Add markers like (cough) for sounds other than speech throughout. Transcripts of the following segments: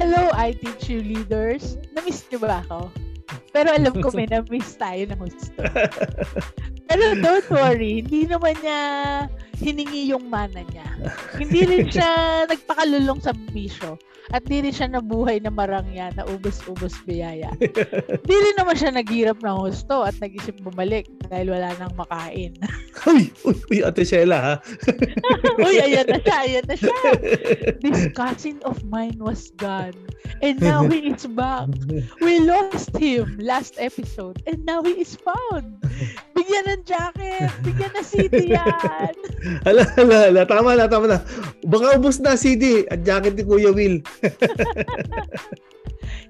Hello, IT cheerleaders. Na-miss niyo ba ako? Pero alam ko may na-miss tayo ng gusto. (laughs) Pero don't worry, hindi naman niya hiningi yung mana niya. Hindi rin siya (laughs) nagpakalulong sa misyo. At di rin siya nabuhay na marangya na ubos-ubos biyaya. (laughs) di rin naman siya naghirap ng husto at nag-isip bumalik dahil wala nang makain. (laughs) uy, uy, uy, Ate Sheila ha? (laughs) uy, ayan na siya, ayan na siya. (laughs) This cousin of mine was gone. And now he is back. We lost him last episode. And now he is found. Bigyan ng jacket. Bigyan na CD yan. Hala, hala, hala. Tama na, tama na. Baka ubos na CD at jacket ni Kuya Will.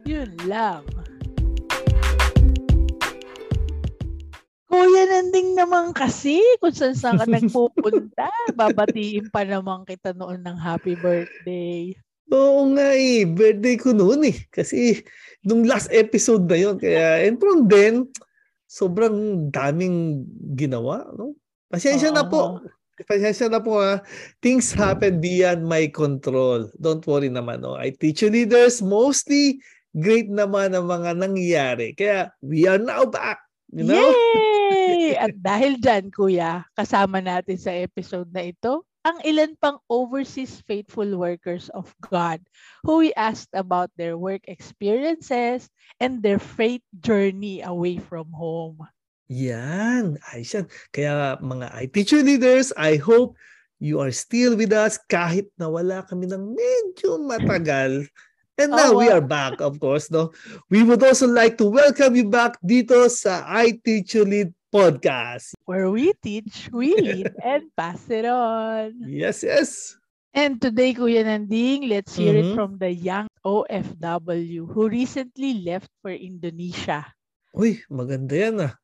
Yun lang. Kuya Nanding naman kasi kung saan saan ka (laughs) nagpupunta. Babatiin pa naman kita noon ng happy birthday. Oo nga eh. Birthday ko noon eh. Kasi nung last episode na yun. Kaya, and from then, sobrang daming ginawa. No? Pasensya uh, na po. Pasensya na po ha. Things happen beyond my control. Don't worry naman. No? I teach you leaders mostly great naman ang mga nangyayari. Kaya we are now back. You know? Yay! (laughs) At dahil dyan, kuya, kasama natin sa episode na ito, ang ilan pang overseas faithful workers of God who we asked about their work experiences and their faith journey away from home. Yan, ayos yan. Kaya mga IT leaders, I hope you are still with us kahit na wala kami ng medyo matagal. And now oh, wow. we are back, of course. No? We would also like to welcome you back dito sa IT Lead Podcast. Where we teach, we lead, (laughs) and pass it on. Yes, yes. And today, Kuya Nanding, let's hear mm-hmm. it from the young OFW who recently left for Indonesia. Uy, maganda yan ah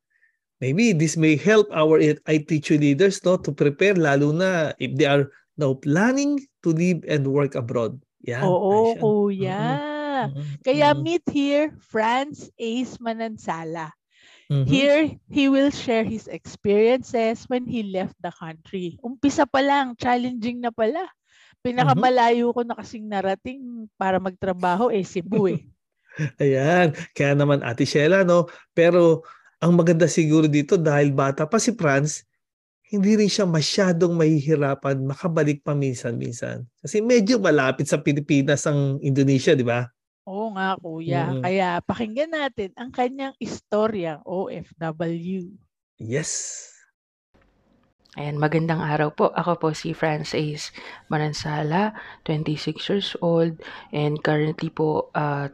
maybe this may help our IT leaders no, to prepare lalo na if they are now planning to live and work abroad. Yan, Oo, kuya. Mm-hmm. Kaya meet here Franz Ace Manansala. Mm-hmm. Here, he will share his experiences when he left the country. Umpisa pa lang, challenging na pala. Pinakamalayo ko na kasing narating para magtrabaho eh Cebu eh. (laughs) Ayan, kaya naman Ate Sheila no, pero ang maganda siguro dito dahil bata pa si Franz, hindi rin siya masyadong mahihirapan makabalik pa minsan-minsan. Kasi medyo malapit sa Pilipinas ang Indonesia, di ba? Oo nga, kuya. Mm. Kaya pakinggan natin ang kanyang istorya OFW. Yes. Ayan, magandang araw po. Ako po si Francis Manansala, 26 years old, and currently po uh,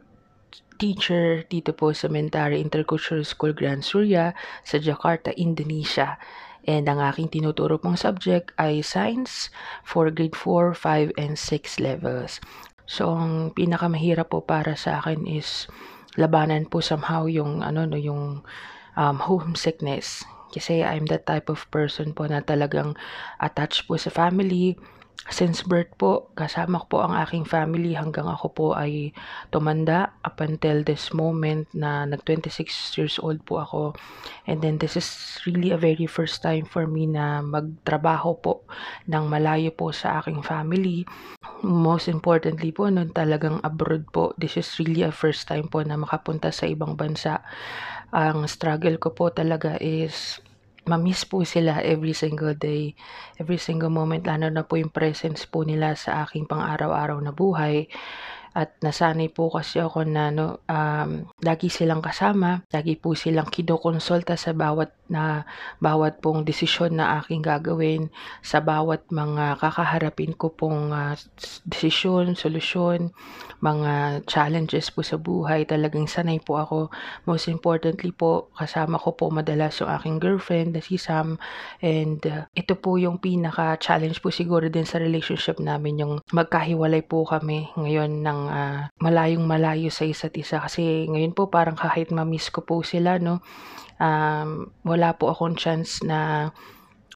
teacher dito po sa Mentari Intercultural School Grand Surya sa Jakarta, Indonesia. And ang aking tinuturo pong subject ay Science for grade 4, 5, and 6 levels. So, ang pinakamahirap po para sa akin is labanan po somehow yung, ano, no, yung um, homesickness. Kasi I'm that type of person po na talagang attached po sa family, since birth po, kasama ko po ang aking family hanggang ako po ay tumanda up until this moment na nag 26 years old po ako. And then this is really a very first time for me na magtrabaho po ng malayo po sa aking family. Most importantly po, nun talagang abroad po. This is really a first time po na makapunta sa ibang bansa. Ang struggle ko po talaga is ma-miss po sila every single day, every single moment, lalo na po yung presence po nila sa aking pang-araw-araw na buhay. At nasanay po kasi ako na no, um, lagi silang kasama, lagi po silang kinukonsulta sa bawat na bawat pong desisyon na aking gagawin, sa bawat mga kakaharapin ko pong uh, desisyon, solusyon, mga challenges po sa buhay. Talagang sanay po ako. Most importantly po, kasama ko po madalas yung aking girlfriend, na si Sam. And uh, ito po yung pinaka-challenge po siguro din sa relationship namin, yung magkahiwalay po kami ngayon ng uh, malayong malayo sa isa't isa. Kasi ngayon po parang kahit ma-miss ko po sila no um, wala po akong chance na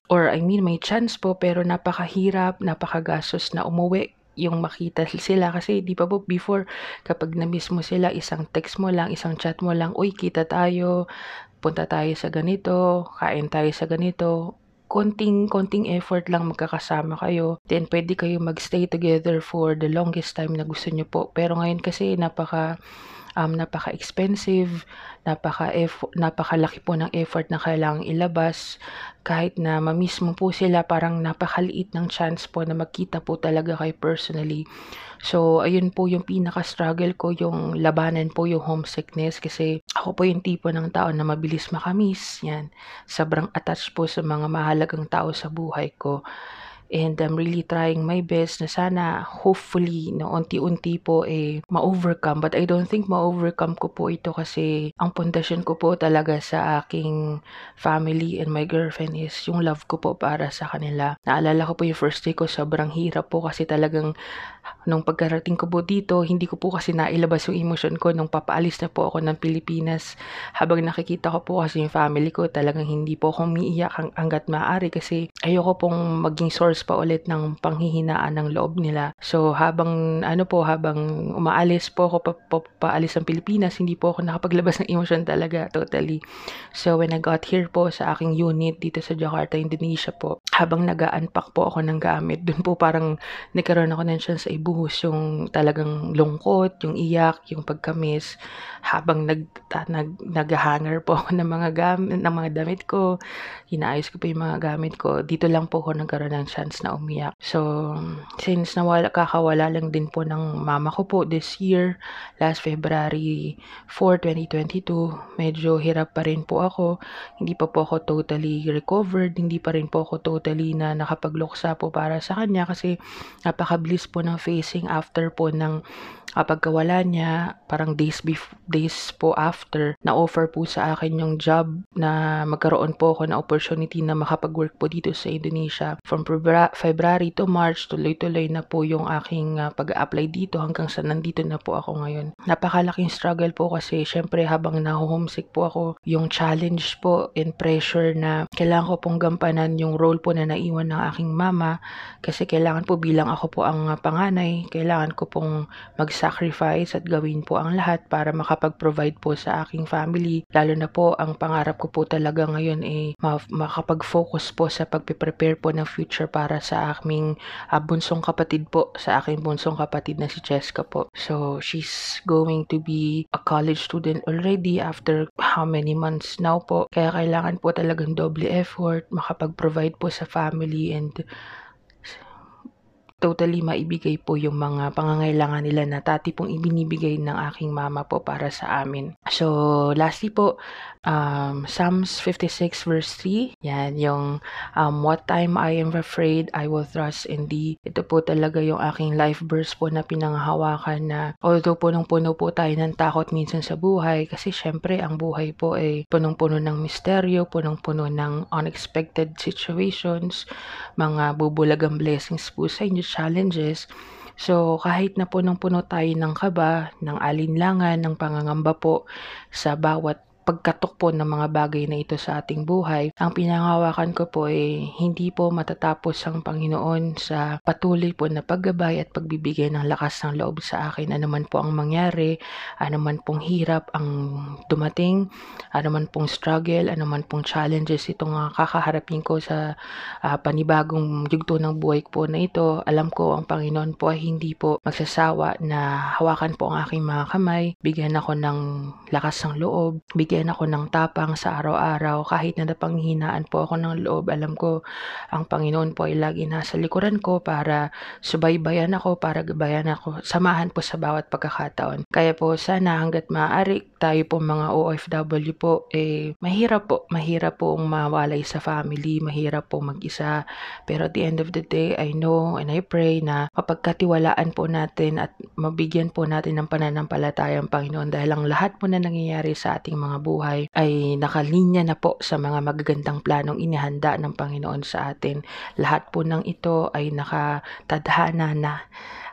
or I mean may chance po pero napakahirap napakagastos na umuwi yung makita (laughs) sila. Kasi di pa po before kapag na-miss mo sila isang text mo lang isang chat mo lang uy kita tayo punta tayo sa ganito kain tayo sa ganito konting konting effort lang magkakasama kayo, then pwede kayo mag-stay together for the longest time na gusto niyo po. Pero ngayon kasi napaka um, napaka-expensive, napaka napakalaki po ng effort na kailangang ilabas. Kahit na ma-miss mo po sila, parang napakaliit ng chance po na magkita po talaga kayo personally. So, ayun po yung pinaka-struggle ko, yung labanan po yung homesickness kasi ako po yung tipo ng tao na mabilis makamiss. Yan. Sobrang attached po sa mga mahalagang tao sa buhay ko. And I'm really trying my best na sana hopefully no unti-unti po eh ma-overcome but I don't think ma-overcome ko po ito kasi ang pundasyon ko po talaga sa aking family and my girlfriend is yung love ko po para sa kanila. Naalala ko po yung first day ko sobrang hirap po kasi talagang nung pagkarating ko po dito, hindi ko po kasi nailabas yung emosyon ko nung papaalis na po ako ng Pilipinas. Habang nakikita ko po kasi yung family ko, talagang hindi po ako umiiyak hang, hanggat maaari kasi ayoko pong maging source pa ulit ng panghihinaan ng loob nila. So habang ano po, habang umaalis po ako pa, pa, paalis ng Pilipinas, hindi po ako nakapaglabas ng emosyon talaga totally. So when I got here po sa aking unit dito sa Jakarta, Indonesia po, habang nag-unpack po ako ng gamit, dun po parang nagkaroon ako ng chance sa ibu ibuhos yung talagang lungkot, yung iyak, yung pagkamis habang nag, ta, nag nag-hanger po ako (laughs) ng mga gamit, ng mga damit ko. Inaayos ko po yung mga gamit ko. Dito lang po ako nagkaroon ng chance na umiyak. So, since nawala, kakawala lang din po ng mama ko po this year, last February 4, 2022, medyo hirap pa rin po ako. Hindi pa po ako totally recovered. Hindi pa rin po ako totally na nakapagluksa po para sa kanya kasi napakabilis po ng face gising after po ng uh, pagkawala niya, parang days bef- days po after, na-offer po sa akin yung job na magkaroon po ako ng opportunity na makapag-work po dito sa Indonesia. From February to March, tuloy-tuloy na po yung aking uh, pag-apply dito hanggang sa nandito na po ako ngayon. Napakalaking struggle po kasi syempre habang na-homesick po ako, yung challenge po and pressure na kailangan ko pong gampanan yung role po na naiwan ng aking mama kasi kailangan po bilang ako po ang uh, panganay, kailangan ko pong magsa sacrifice at gawin po ang lahat para makapag-provide po sa aking family. Lalo na po, ang pangarap ko po talaga ngayon ay eh, makapag-focus po sa pagpe-prepare po ng future para sa aming uh, bunsong kapatid po, sa aking bunsong kapatid na si Cheska po. So, she's going to be a college student already after how many months now po. Kaya kailangan po talagang doble effort, makapag-provide po sa family and totally maibigay po yung mga pangangailangan nila na tati pong ibinibigay ng aking mama po para sa amin. So, lastly po, um, Psalms 56 verse 3, yan yung um, what time I am afraid, I will trust in thee. Ito po talaga yung aking life verse po na pinanghahawakan na although punong-puno po tayo ng takot minsan sa buhay kasi syempre ang buhay po ay punong-puno ng misteryo, punong-puno ng unexpected situations, mga bubulagang blessings po sa inyo challenges. So, kahit na punong-puno tayo ng kaba, ng alinlangan, ng pangangamba po sa bawat pagkatok po ng mga bagay na ito sa ating buhay, ang pinangawakan ko po ay hindi po matatapos ang Panginoon sa patuloy po na paggabay at pagbibigay ng lakas ng loob sa akin. Ano man po ang mangyari, ano man pong hirap ang dumating, ano man pong struggle, ano man pong challenges itong uh, kakaharapin ko sa uh, panibagong yugto ng buhay po na ito, alam ko ang Panginoon po ay hindi po magsasawa na hawakan po ang aking mga kamay, bigyan ako ng lakas ng loob, bigyan binibigyan ako ng tapang sa araw-araw kahit na napanghinaan po ako ng loob. Alam ko ang Panginoon po ay lagi nasa likuran ko para subaybayan ako, para gabayan ako, samahan po sa bawat pagkakataon. Kaya po sana hanggat maaari tayo po mga OFW po, eh mahirap po, mahirap po mawalay sa family, mahirap po mag-isa. Pero at the end of the day, I know and I pray na mapagkatiwalaan po natin at mabigyan po natin ng pananampalataya ang Panginoon dahil ang lahat po na nangyayari sa ating mga buhay ay nakalinya na po sa mga magagandang planong inihanda ng Panginoon sa atin. Lahat po ng ito ay nakatadhana na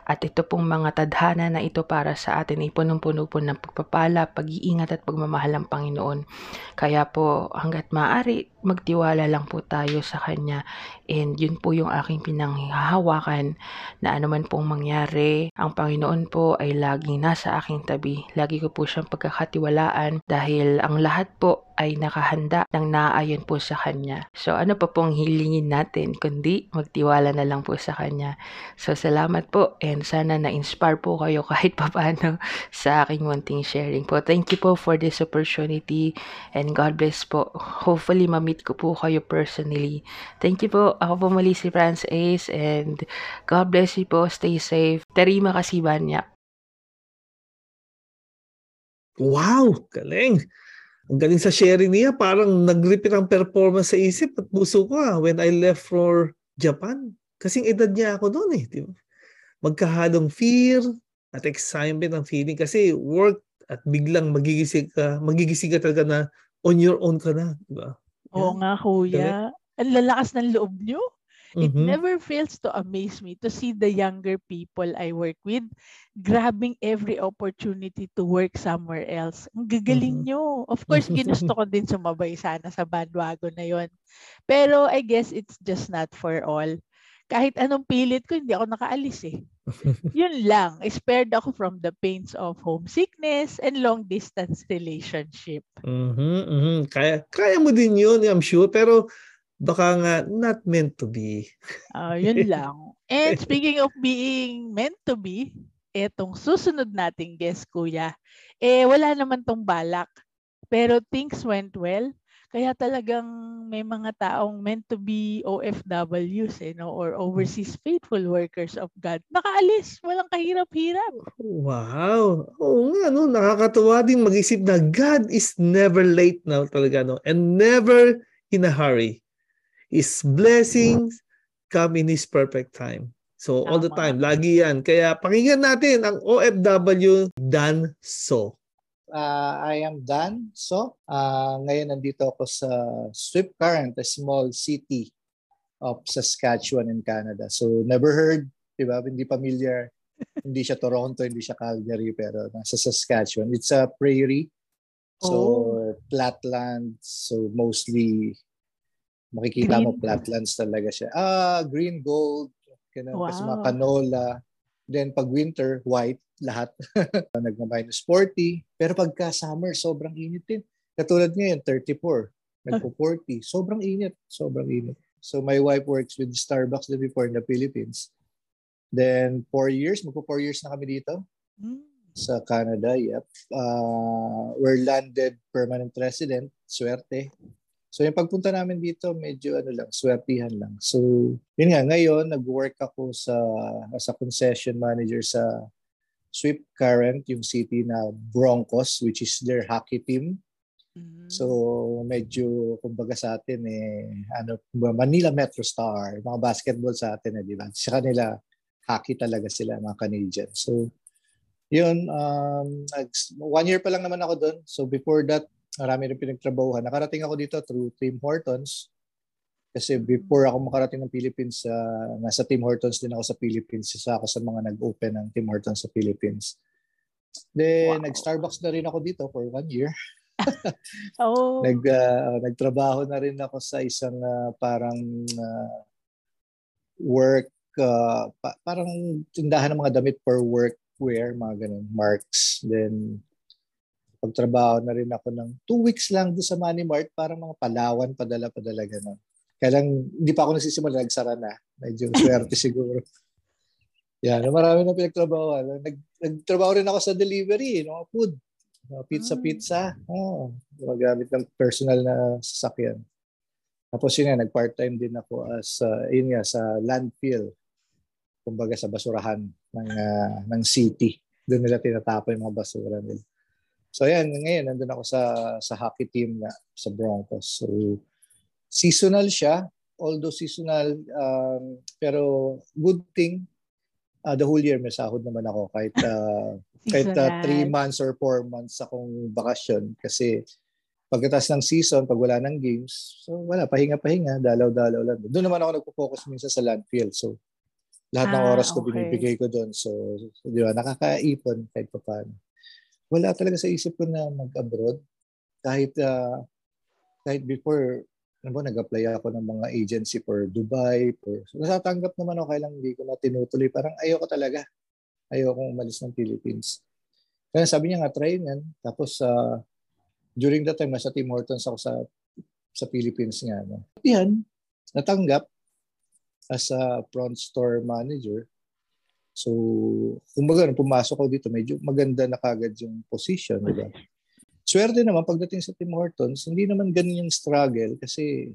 at ito pong mga tadhana na ito para sa atin ay punong-puno ng pagpapala, pag-iingat at pagmamahal ng Panginoon. Kaya po hanggat maaari, magtiwala lang po tayo sa Kanya. And yun po yung aking pinanghahawakan na anuman pong mangyari, ang Panginoon po ay laging nasa aking tabi. Lagi ko po siyang pagkakatiwalaan dahil ang lahat po ay nakahanda ng naayon po sa Kanya. So ano pa pong hilingin natin kundi magtiwala na lang po sa Kanya. So salamat po and sana na-inspire po kayo (laughs) kahit papano sa aking wanting sharing po. Thank you po for this opportunity and God bless po. Hopefully ma-meet ko po kayo personally. Thank you po. Ako po muli si France Ace and God bless you po. Stay safe. Terima kasih banyak. Wow! Galing! Ang galing sa sharing niya, parang nag-repeat ang performance sa isip at puso ko ah, when I left for Japan. Kasing edad niya ako noon eh. Di ba? Magkahalong fear at excitement ang feeling kasi work at biglang magigising ka, magigising ka talaga na on your own ka na. Di ba? Oo nga, kuya. Ang lalakas ng loob niyo. It Mhm. never fails to amaze me to see the younger people I work with grabbing every opportunity to work somewhere else. Ang gagaling Mhm. nyo. Of course, ginusto (laughs) ko din sumabay sana sa bandwagon na yon. Pero I guess it's just not for all. Kahit anong pilit ko, hindi ako nakaalis eh. (laughs) Yun lang. Spared ako from the pains of homesickness and long distance relationship. Mhm, mhm. Kaya, kaya mo din yun, I'm sure. Pero baka nga not meant to be. Ah, yun (laughs) lang. And speaking of being meant to be, etong susunod nating guest, kuya, eh wala naman tong balak. Pero things went well. Kaya talagang may mga taong meant to be OFWs, eh, no? or overseas faithful workers of God. Nakaalis, walang kahirap-hirap. Wow. Oo nga, no? Nakakatuwa din mag-isip na God is never late now talaga, no? And never in a hurry. His blessings come in His perfect time. So, all the Tama. time, lagi yan. Kaya pakinggan natin ang OFW Dan So. Uh, I am Dan. So, uh, ngayon nandito ako sa Swift Current, a small city of Saskatchewan in Canada. So, never heard, di ba? Hindi familiar. (laughs) hindi siya Toronto, hindi siya Calgary, pero nasa Saskatchewan. It's a prairie. So, Oh. flatland. So, mostly makikita mo Green. flatlands talaga siya. Ah, green, gold, kasi mga Wow. canola. Then pag winter, white lahat. (laughs) Nagma-minus 40. Pero pagka summer, sobrang init din. Katulad ngayon, 34. Nagpo-40. Sobrang init. Sobrang init. So my wife works with Starbucks din before in the Philippines. Then four years, magpo four years na kami dito Hmm. sa Canada. Yep. Uh, we're landed permanent resident. Swerte. So yung pagpunta namin dito, medyo ano lang, swertihan lang. So yun nga, ngayon nag-work ako sa as a concession manager sa Swift Current, yung city na Broncos, which is their hockey team. Mm. So medyo kumbaga sa atin eh ano Manila Metro Star, mga basketball sa atin eh, di ba? Sa kanila hockey talaga sila mga Canadian. So yun um one year pa lang naman ako doon. So before that marami rin pinagtrabahuhan. Nakarating ako dito through Tim Hortons. Kasi before ako makarating ng Philippines, uh, nasa Tim Hortons din ako sa Philippines. Isa ako sa mga nag-open ng Tim Hortons sa Philippines. Then, Wow. nag-Starbucks na rin ako dito for one year. (laughs) Oh. Nag, ah, nagtrabaho na rin ako sa isang ah, parang ah, work, ah, pa- parang tindahan ng mga damit for workwear, mga ganun, marks. Then, pagtrabaho na rin ako ng two weeks lang doon sa Money Mart, parang mga Palawan, padala-padala ganun. Kaya lang, hindi pa ako nagsisimula, nagsara na. Medyo swerte (laughs) siguro. Yan, marami na pinagtrabaho. Nag, nagtrabaho rin ako sa delivery, no, food. Mga pizza-pizza. Oo. Gumagamit ng personal na sasakyan. Tapos yun nga, nag-part-time din ako as, uh, yun nga, sa landfill. Kumbaga sa basurahan ng, ah, ng city. Doon nila tinatapon yung mga basura nila. So yan, ngayon, nandun ako sa, sa hockey team na sa Broncos. So, seasonal siya. Although seasonal, um, pero good thing, uh, the whole year may sahod naman ako kahit uh, (laughs) kahit uh, three months or four months akong bakasyon kasi pagkatapos ng season, pag wala ng games, so wala, pahinga-pahinga, dalaw-dalaw lang. Doon naman ako nagpo-focus minsan sa landfill. So, lahat ng Ah, oras ko okay. binibigay ko doon. So, so, di ba, nakakaipon kahit pa paano. Wala talaga sa isip ko na mag-abroad. Kahit, ah, kahit before, ano ba, nag-apply ako ng mga agency for Dubai. For, so, nasatanggap naman ako, kailang hindi ko na tinutuloy. Parang ayoko talaga. Ayoko umalis ng Philippines. Kaya sabi niya nga, try yan. Tapos, uh, during that time, nasa Tim Hortons ako sa sa Philippines nga. No? Yan, natanggap as a front store manager. So, kumbaga, pumasok ko dito, medyo maganda na kagad yung position. Diba? Swerte naman, pagdating sa Tim Hortons, hindi naman ganun yung struggle kasi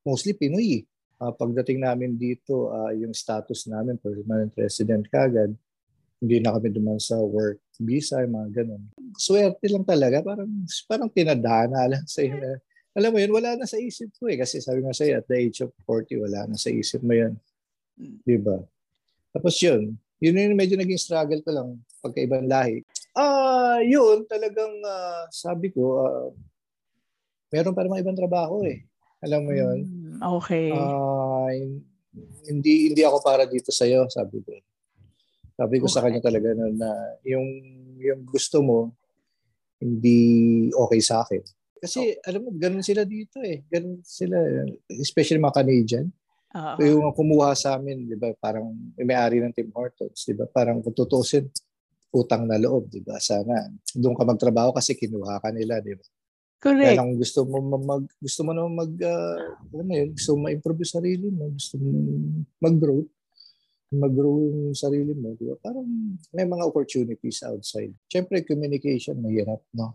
mostly Pinoy. Uh, pagdating namin dito, uh, yung status namin, permanent resident kagad, hindi na kami duman sa work visa, mga ganun. Swerte lang talaga, parang, parang pinadana lang sa inyo alam mo yun, wala na sa isip ko eh. Kasi sabi nga sa'yo, at the age of 40, wala na sa isip mo yan. Hmm. Di ba? Tapos yun, yun yung medyo naging struggle ko lang pagkaibang lahi. Ah, uh, yun, talagang uh, sabi ko, uh, meron pa naman ibang trabaho eh. Alam mo yun? Hmm, okay. Uh, hindi hindi ako para dito sa iyo, sabi ko. Sabi ko okay. sa kanya talaga na, na yung yung gusto mo hindi okay sa akin. Kasi oh. alam mo, ganun sila dito eh. Ganun sila, especially mga Canadian. Uh-huh. Yung kumuha sa amin, di ba, parang may-ari ng Tim Hortons, di ba, parang kung tutusin, utang na loob, di ba? Sana doon ka magtrabaho kasi kinuha ka nila, di ba? Correct. Kaya lang gusto mo mag gusto mo naman mag uh, alam mo yun, gusto mo ma-improve yung sarili mo, gusto mo mag-grow, mag-grow yung sarili mo, di ba? Parang may mga opportunities outside. Siyempre, communication, mahirap, no?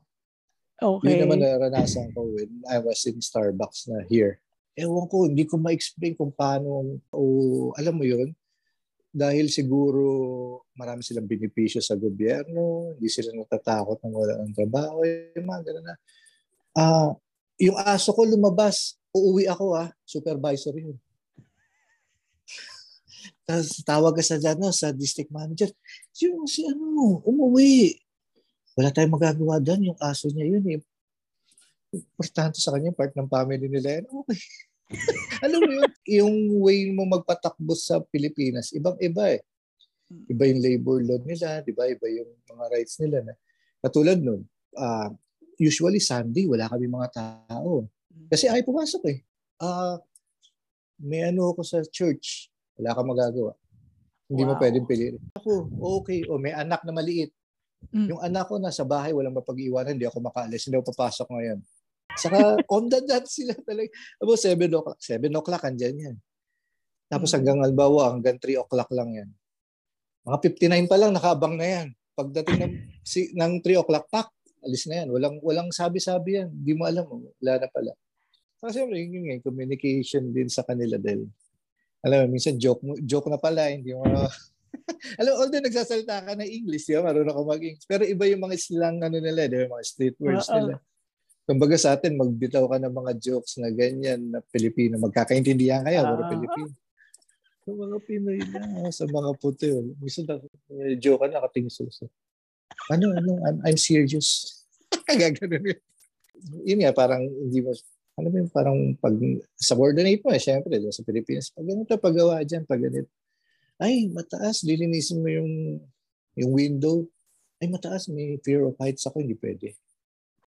Okay. Yun naman naranasan ko when I was in Starbucks na here. Ewan ko, hindi ko ma-explain kung paano, o alam mo yun, dahil siguro marami silang benepisyo sa gobyerno, hindi sila natatakot ng wala ng trabaho, yung mga ganun na. Uh, yung aso ko lumabas, uuwi ako ah, supervisor yun. (laughs) Tapos tawag ka sa, ano, sa district manager, yung si ano, umuwi. Wala tayong magagawa doon. Yung aso niya yun eh. Importante sa kanya, part ng family nila yan. Okay. (laughs) Alam mo yun, yung way mo magpatakbo sa Pilipinas, ibang-iba eh. Iba yung labor law nila, di ba? Iba yung mga rights nila. Na. Katulad nun, uh, usually Sunday, wala kami mga tao. Kasi ay pumasok eh. Uh, may ano ako sa church, wala kang magagawa. Hindi wow. mo pwedeng piliin. Ako, okay. O may anak na maliit. Mm. Yung anak ko nasa bahay, walang mapag-iwanan, hindi ako makaalis, hindi ako papasok ngayon. Saka on the dot sila (laughs) talaga. About 7 o'clock. 7 o'clock, andyan yan. Tapos mm. hanggang albawa, hanggang 3 o'clock lang yan. Mga 59 pa lang, nakabang na yan. Pagdating ng, (clears throat) si, ng 3 o'clock, pak, alis na yan. Walang, walang sabi-sabi yan. Hindi mo alam. Wala na pala. Kasi yun yung communication din sa kanila dahil alam mo, minsan joke, joke na pala, hindi mo (laughs) Alam, although nagsasalita ka ng English, di ba? Marunong ka mag-English. Pero iba yung mga slang ano nila, di ba? Mga street words Uh-oh. nila. Kumbaga sa atin, magbitaw ka ng mga jokes na ganyan na Pilipino. Magkakaintindihan kayo, pero Pilipino. Sa mga Pinoy na, sa mga puti. Minsan na, joke ka na, katingin sila. Ano, ano, I'm, I'm serious. (laughs) Gaganon yun. Yun nga, parang hindi mo, ano ba yung parang pag subordinate mo eh, syempre, sa Pilipinas, pag ganito, paggawa dyan, pag ganito ay, mataas, lilinisin mo yung, yung window. Ay, mataas, may fear of heights ako, hindi pwede.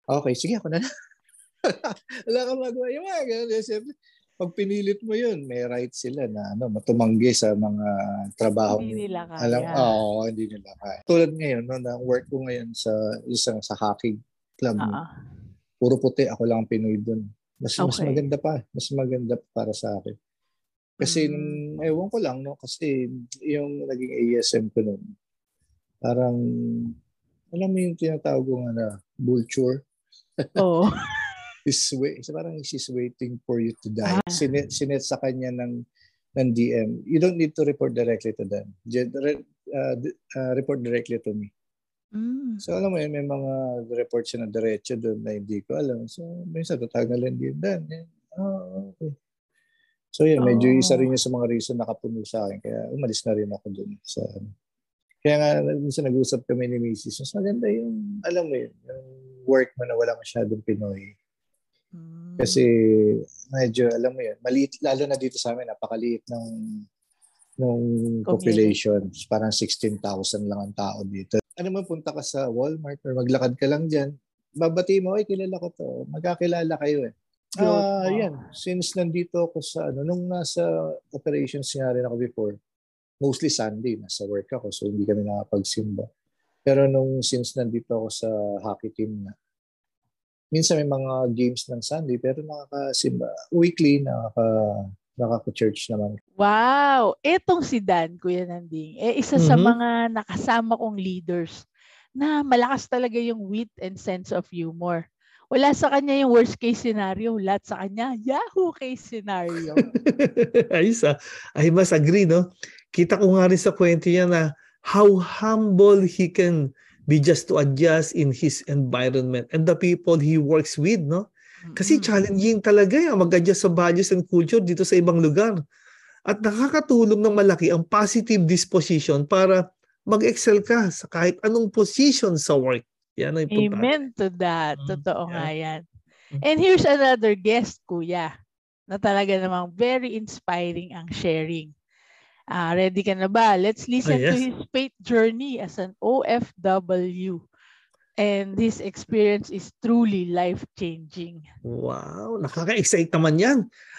Okay, sige, ako na lang. (laughs) Wala kang magawa. Yung mga ganun. Siyempre, pag pinilit mo yun, may right sila na ano, matumanggi sa mga trabaho. Hindi nila kaya. Alam, oo, oh, hindi nila kaya. Tulad ngayon, no, na work ko ngayon sa isang sa hockey club. Uh-huh. Puro puti, ako lang ang Pinoy doon. Mas, okay. mas maganda pa. Mas maganda para sa akin. Kasi, mm. ewan ko lang, no? Kasi yung naging ASM ko noon, parang, alam mo yung tinatawag ko nga na vulture? Oo. (laughs) Oh. is wait, parang she's waiting for you to die. Ah. Sinet, sinet sa kanya ng ng DM. You don't need to report directly to them. Uh, uh, report directly to me. Mm. So alam mo yun, may mga report siya na diretso doon na hindi ko alam. So minsan tatawag na lang din doon. Oh, okay. So yun, medyo oh. isa rin yun sa mga reason nakapuno sa akin. Kaya umalis na rin ako dun sa. Kaya nga, minsan nag-usap kami ni Mrs. Mas maganda yung, alam mo yun, yung work mo na wala masyadong Pinoy. Mm. Kasi medyo, alam mo yun, maliit, lalo na dito sa amin, napakaliit ng ng population. Parang 16,000 lang ang tao dito. Ano mo, punta ka sa Walmart or maglakad ka lang dyan, babati mo, ay kilala ko to. Magkakilala kayo eh. Ah, uh, yan. Since nandito ako sa ano, nung nasa operations nga rin ako before, mostly Sunday, nasa work ako, so hindi kami nakapagsimba. Pero nung since nandito ako sa hockey team na, minsan may mga games ng Sunday, pero nakakasimba, weekly, nakaka, nakaka-church naman. Wow! Etong si Dan, Kuya Nanding, eh isa mm-hmm. sa mga nakasama kong leaders na malakas talaga yung wit and sense of humor. Wala sa kanya yung worst case scenario. Lahat sa kanya, Yahoo case scenario. Ayos ah. I must agree, no? Kita ko nga rin sa kwento niya na how humble he can be just to adjust in his environment and the people he works with, no? Kasi challenging talaga yan mag-adjust sa values and culture dito sa ibang lugar. At nakakatulong ng malaki ang positive disposition para mag-excel ka sa kahit anong position sa work. Yan ang importante. Amen to that. Mm, Totoo yeah. nga yan. Mm. And here's another guest, Kuya, na talaga namang very inspiring ang sharing. Uh, ready ka na ba? Let's listen oh, yes. to his faith journey as an OFW. And this experience is truly life-changing. Wow, nakaka-excite naman yan.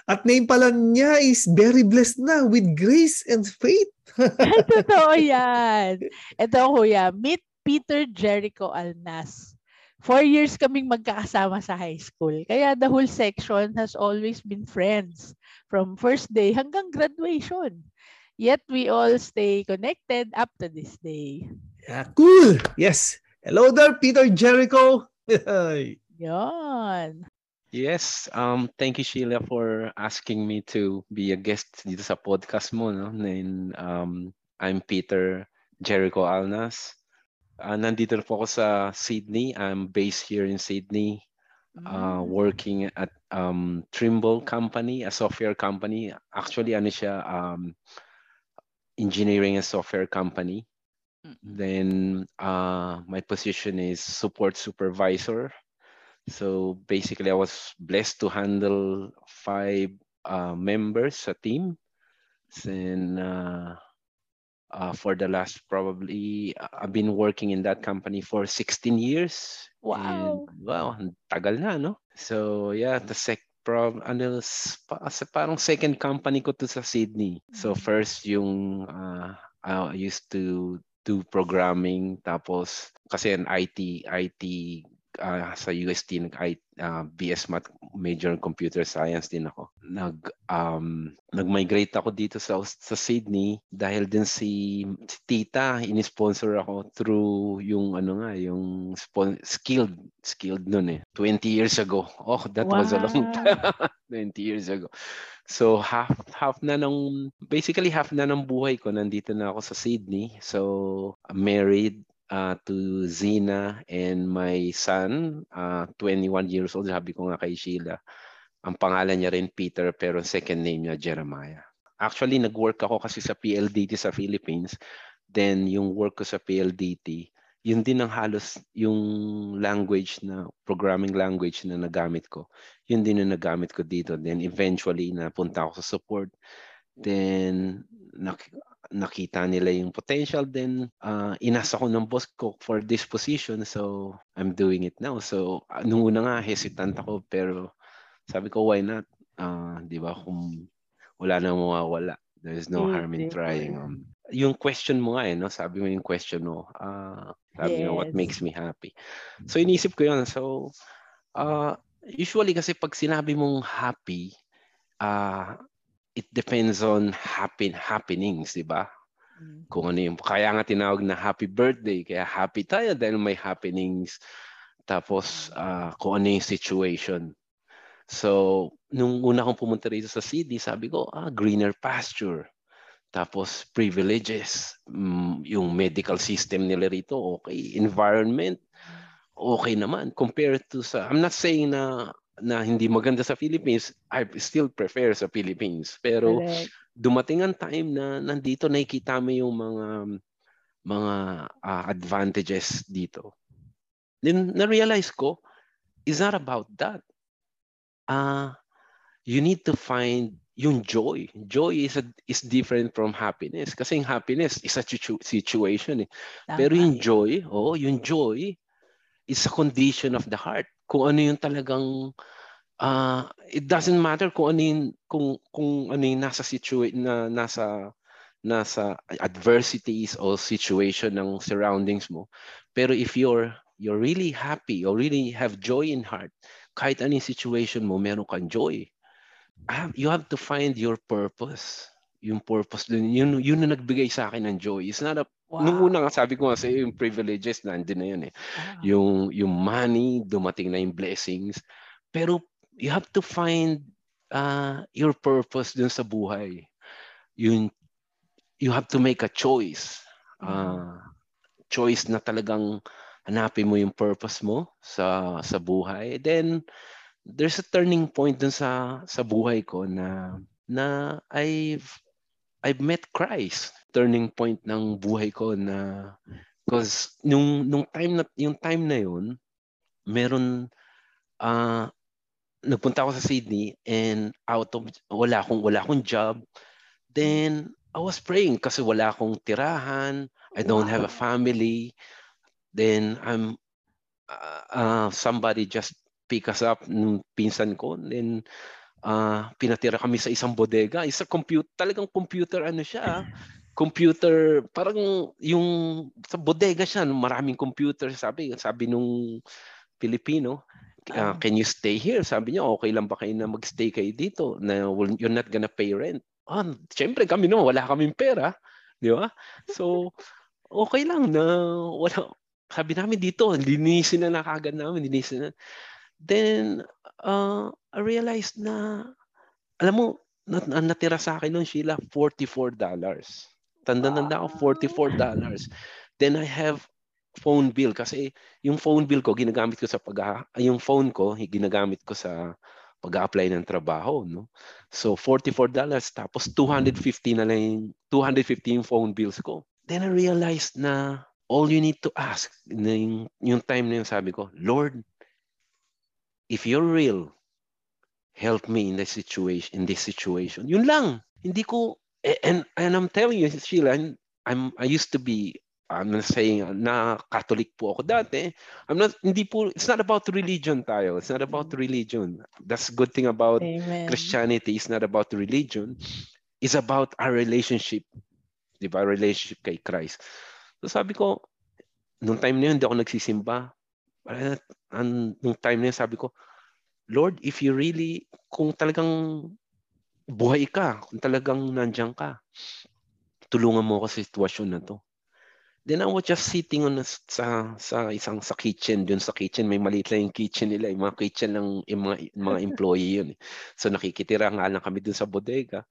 At name pala niya is very blessed na with grace and faith. (laughs) (laughs) Totoo yan. Ito, kuya, meet Peter Jericho Alnas. Four years kaming magkakasama sa high school. Kaya the whole section has always been friends from first day hanggang graduation. Yet we all stay connected up to this day. Yeah, cool. Yes. Hello there, Peter Jericho. (laughs) Yon. Yes, um, thank you Sheila for asking me to be a guest dito sa podcast mo. No? And, um, I'm Peter Jericho Alnas. Uh, nandito po ako sa Sydney. I'm based here in Sydney. Uh, working at um, Trimble Company, a software company. Actually, ano siya, um, engineering and software company. Then uh, my position is support supervisor. So basically, I was blessed to handle five uh, members a team. And uh, uh, for the last probably uh, I've been working in that company for 16 years. Wow. And, wow, tagal na, no? So yeah, the sec prob ano parang second company ko to sa Sydney. So mm-hmm. first yung uh, I used to do programming tapos kasi an IT IT uh, sa UST nag uh, BS Math major computer science din ako. Nag um nag-migrate ako dito sa sa Sydney dahil din si, si Tita ini-sponsor ako through yung ano nga yung spon- skilled skilled noon eh 20 years ago. Oh, that wow. was a long time. (laughs) 20 years ago. So half half na ng basically half na ng buhay ko nandito na ako sa Sydney. So married uh, to Zina and my son, uh, 21 years old. Sabi ko nga kay Sheila, ang pangalan niya rin Peter pero second name niya Jeremiah. Actually, nag-work ako kasi sa PLDT sa Philippines. Then, yung work ko sa PLDT, yun din ang halos yung language na, programming language na nagamit ko. Yun din ang nagamit ko dito. Then, eventually, napunta ako sa support. Then, nakita nila yung potential. Then uh, inasa ko ng boss ko for this position. So I'm doing it now. So uh, nung una nga hesitant ako. Pero sabi ko why not? Uh, di ba? Kung wala na mawawala there is no harm in trying. um, yung question mo nga eh no? Sabi mo yung question mo. Uh, sabi yes. mo what makes me happy? So inisip ko yun. So uh, usually kasi pag sinabi mong happy uh, it depends on happen happenings, di ba? Mm. Kung ano yung, kaya nga tinawag na happy birthday, kaya happy tayo dahil may happenings. Tapos, uh, kung ano yung situation. So, nung una kong pumunta rito sa city, sabi ko, ah, greener pasture. Tapos, privileges. Mm, yung medical system nila rito, okay. Environment, okay naman. Compared to sa, I'm not saying na na hindi maganda sa Philippines, I still prefer sa Philippines. Pero Correct. dumating ang time na nandito nakikita mo yung mga mga uh, advantages dito. Then na-realize ko, it's not about that. Uh, you need to find yung joy. Joy is a, is different from happiness. Kasi yung happiness is a situ- situation. Eh. Pero yung joy, oh, yung joy is a condition of the heart kung ano yung talagang uh, it doesn't matter kung ano yung, kung, kung ano yung nasa situation na nasa nasa adversities or situation ng surroundings mo. Pero if you're you're really happy or really have joy in heart, kahit anong situation mo, meron kang joy. You have to find your purpose. Yung purpose dun, yun, yun na nagbigay sa akin ng joy. It's not a Wow. Nung una nga sabi ko nga sa yung privileges nandiyan na yun eh. Wow. Yung yung money, dumating na yung blessings. Pero you have to find uh, your purpose dun sa buhay. Yung you have to make a choice. Uh, choice na talagang hanapin mo yung purpose mo sa sa buhay. Then there's a turning point dun sa sa buhay ko na na I've I've met Christ. Turning point ng buhay ko na because nung nung time na yung time na yun, meron uh, nagpunta ako sa Sydney and out of wala akong wala akong job. Then I was praying kasi wala akong tirahan. I don't have a family. Then I'm uh, uh, somebody just pick us up nung pinsan ko. Then uh, pinatira kami sa isang bodega. Isa computer, talagang computer ano siya. (laughs) Computer, parang yung sa bodega siya, maraming computer. Sabi, sabi nung Pilipino, uh, can you stay here? Sabi niya, okay lang ba kayo na magstay kayo dito? Na you're not gonna pay rent ah, syempre kami naman, wala kaming pera. Di ba? So, okay lang na wala, sabi namin dito, linisin na na kagad namin, linisin na. Then, uh, I realized na, alam mo, nat natira sa akin noon, Sheila, $44. Tanda-tanda ako, $44. Then I have phone bill kasi yung phone bill ko ginagamit ko sa pag yung phone ko ginagamit ko sa pag-apply ng trabaho, no? So $44 tapos 250 na lang yung, 250 yung phone bills ko. Then I realized na all you need to ask na yung, yung time na yung sabi ko, Lord, if you're real, help me in this situation, in this situation. Yun lang. Hindi ko and and I'm telling you, Sheila, I'm I used to be I'm not saying na Catholic po ako dati. I'm not hindi po it's not about religion tayo. It's not about mm. religion. That's good thing about Amen. Christianity. It's not about religion. It's about our relationship. 'Di ba? Relationship kay Christ. So sabi ko nung time na yun, hindi ako nagsisimba. And nung time na yun, sabi ko, Lord, if you really, kung talagang buhay ka, kung talagang nandiyan ka, tulungan mo ako sa sitwasyon na to. Then I was just sitting on a, sa sa isang sa kitchen, dun sa kitchen may maliit lang yung kitchen nila, yung mga kitchen ng yung mga mga (laughs) employee yun. So nakikitira nga lang kami dun sa bodega.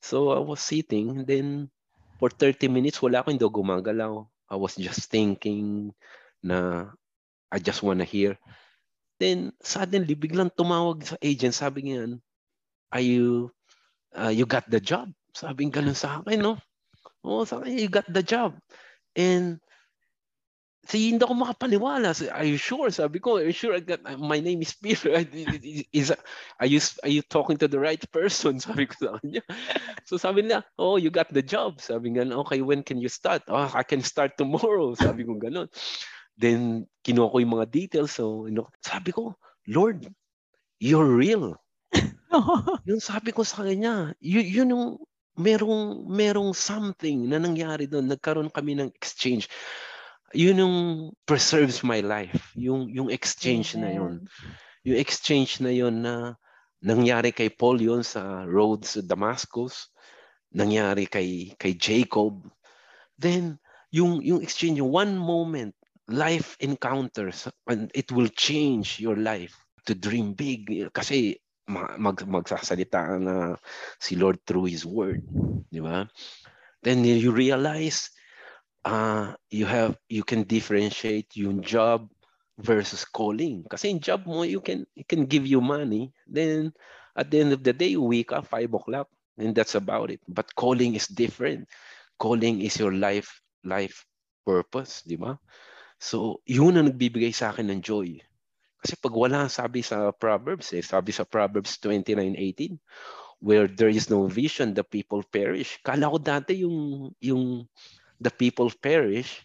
So I was sitting, then for 30 minutes wala akong hindi gumagalaw. I was just thinking na I just wanna hear. Then suddenly biglang tumawag sa agent, sabi niya, are you uh, you got the job? Sabi ganun sa akin, no? Oh, sabi you got the job. And si hindi ako makapaniwala. Are you sure? Sabi ko, are you sure I got, my name is Peter? (laughs) Is, are, you, are you talking to the right person? (laughs) Sabi ko sa kanya. So sabi niya, oh, you got the job. Sabi nga, okay, when can you start? Oh, I can start tomorrow. Sabi ko ganun. Then, kinuha ko yung mga details. So, you know, sabi ko, Lord, you're real. (laughs) yung sabi ko sa kanya, yun, yun yung merong merong something na nangyari doon. Nagkaroon kami ng exchange. Yun yung preserves my life. Yung yung exchange na yun. Yung exchange na yun na nangyari kay Paul yun sa road sa Damascus. Nangyari kay kay Jacob. Then yung yung exchange, yung one moment, life encounters and it will change your life to dream big kasi mag, magsasalita na si Lord through His Word. Di ba? Then you realize uh, you have you can differentiate yung job versus calling. Kasi in job mo, you can it can give you money. Then at the end of the day, you wake up 5 o'clock and that's about it. But calling is different. Calling is your life life purpose, di ba? So, yun ang nagbibigay sa akin ng joy. Kasi pag wala, sabi sa Proverbs, eh, sabi sa Proverbs 29.18, where there is no vision, the people perish. Kala ko dati yung, yung the people perish,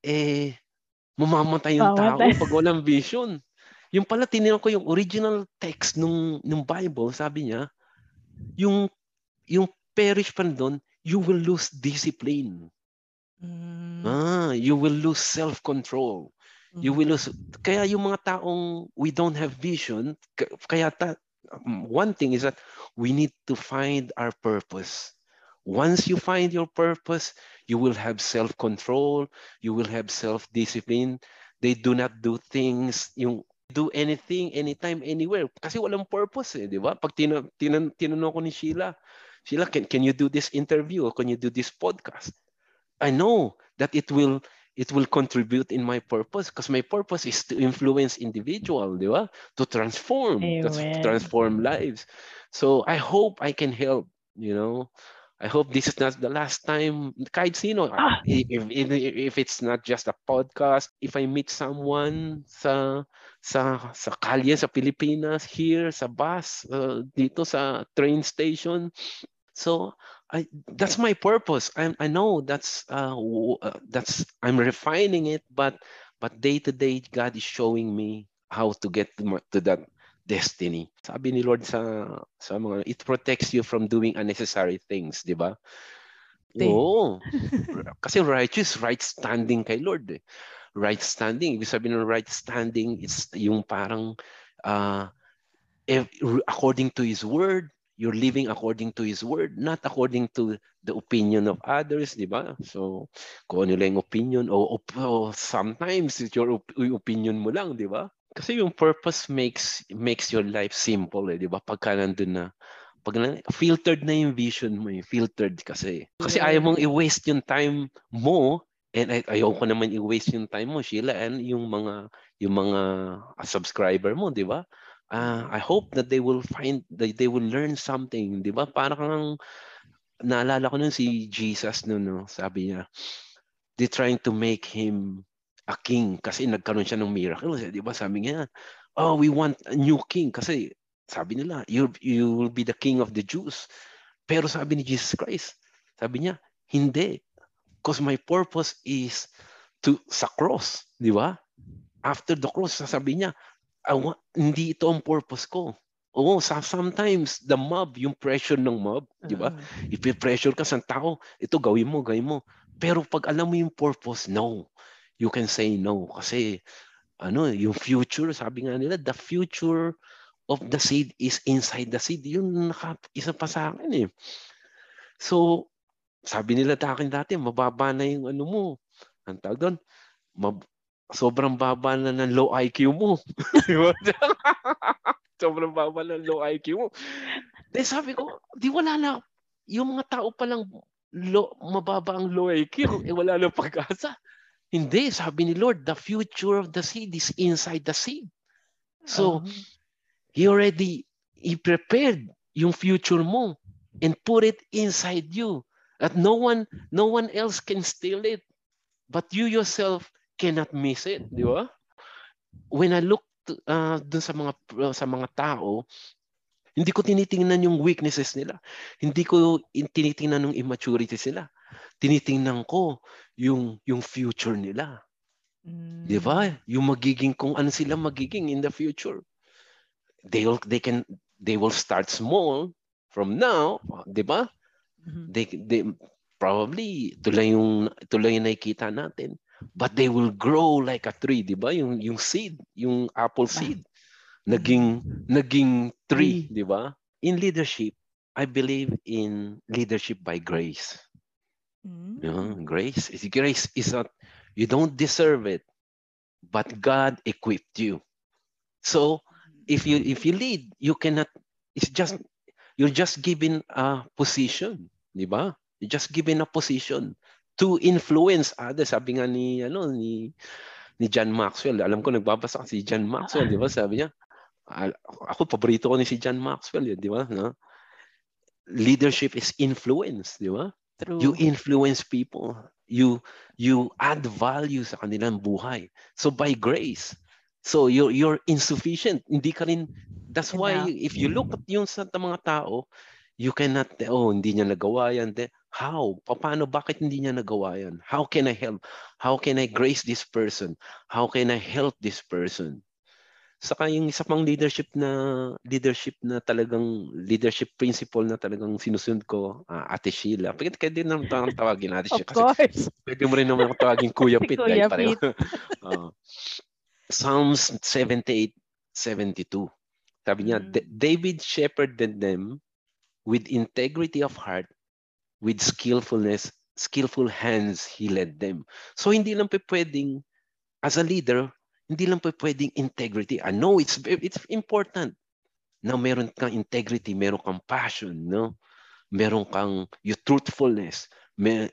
eh, mamamatay yung tao pag walang vision. Yung pala tinignan ko yung original text nung nung Bible, sabi niya, yung yung perish pa doon, you will lose discipline. Mm. Ah, you will lose self-control. You Mm. will lose. Kaya yung mga taong we don't have vision, kaya ta, um, one thing is that we need to find our purpose. Once you find your purpose, you will have self-control, you will have self-discipline. They do not do things, yung do anything, anytime, anywhere. Kasi walang purpose eh, di ba? Pag tina, tina, tinanong ko ni Sheila, Sheila, can, can you do this interview or can you do this podcast? I know that it will it will contribute in my purpose because my purpose is to influence individual, di ba? To transform, to transform lives. So I hope I can help, you know. I hope this is not the last time kahit sino Ah. if, if, if it's not just a podcast if I meet someone sa sa sa kalye sa Pilipinas here sa bus uh, dito sa train station so I that's my purpose. I I know that's uh, uh, that's I'm refining it, but but day to day God is showing me how to get to, my- to that destiny. Sabi ni Lord sa sa mga it protects you from doing unnecessary things, di ba? Oo. (laughs) Kasi righteous, right standing kay Lord. Eh. Right standing, ibig sabihin ng right standing, it's yung parang uh, if, according to His word, you're living according to His word, not according to the opinion of others, di ba? So, kung ano lang opinion, o, o- sometimes it's your op- opinion mo lang, di ba? Kasi yung purpose makes makes your life simple, eh, di ba? Pagka nandun na, pag na, filtered na yung vision mo, yung filtered kasi. Kasi ayaw mong i-waste yung time mo, and ay, ayaw ko naman i-waste yung time mo, Sheila, and yung mga yung mga subscriber mo, di ba? Ah, I hope that they will find that they will learn something, 'di ba? Para kang naalala ko nun si Jesus noon, no? Sabi niya, they trying to make him a king kasi nagkaroon siya ng miracle, 'di ba? Sabi niya, oh, we want a new king kasi sabi nila, you you will be the king of the Jews. Pero sabi ni Jesus Christ, sabi niya, hindi. Because my purpose is to sa cross, 'di ba? After the cross, sasabi niya, I want, hindi ito ang purpose ko. Oo, sa, sometimes the mob, yung pressure ng mob, di ba? Mm. Ipi-pressure ka sa tao, ito gawin mo, gawin mo. Pero pag alam mo yung purpose, no. You can say no. Kasi, ano, yung future, sabi nga nila, the future of the seed is inside the seed. Yun naka, isa pa sa akin eh. So, sabi nila sa akin dati, mababa na yung ano mo. Ang tawag doon, mab- sobrang baba na ng low IQ mo. (laughs) (laughs) Sobrang baba ng low IQ mo. Then sabi ko, di wala na. Yung mga tao palang low, mababa ang low IQ, eh wala na pag-asa. Hindi, sabi ni Lord, the future of the seed is inside the seed. So, Oh. He already, He prepared yung future mo and put it inside you. At no one, no one else can steal it. But you yourself cannot miss it, di ba? When I look uh, dun sa mga sa mga tao, hindi ko tinitingnan yung weaknesses nila. Hindi ko in- tinitingnan yung immaturity sila. Tinitingnan ko yung yung future nila. Mm. Di ba? Yung magiging kung ano sila magiging in the future. They will they can they will start small from now, di ba? Mhm. They they probably ito lang yung ito lang yung nakikita natin. But they will grow like a tree, di ba? Yung yung seed, yung apple seed naging naging tree, di ba? In leadership, I believe in leadership by grace. Mm. Grace is grace is not you don't deserve it, but God equipped you. So if you if you lead, you cannot. It's just you're just given a position, di ba? You're just given a position to influence others. Sabi nga ni ano ni ni John Maxwell. Alam ko nagbabasa ka si John Maxwell, di ba? Sabi niya, "Al- ako paborito ko ni si John Maxwell, yun, di ba? No? Leadership is influence, di ba? True. You influence people. You you add value sa kanilang buhay. So by grace. So you're you're insufficient. Hindi ka rin that's why if you look at yung sa mga tao, you cannot oh hindi niya nagawa yan. How? Paano bakit hindi niya nagawa yan? How can I help? How can I grace this person? How can I help this person? Saka yung isa pang leadership na leadership na talagang leadership principle na talagang sinusunod ko, uh, Ate Sheila. Pwede ka din naman tawag, tawagin Ate Sheila. Of course. (laughs) Pwede mo rin naman ako tawagin (laughs) Kuya Pit. Kuya Pit. uh, (laughs) Psalms 78, 72. Sabi niya, mm. David shepherded them with integrity of heart, with skillfulness, skillful hands he led them. So hindi lang pa pwedeng as a leader, hindi lang pa pwedeng integrity. I know it's it's important na meron kang integrity, meron kang passion, no? Meron kang your truthfulness, may,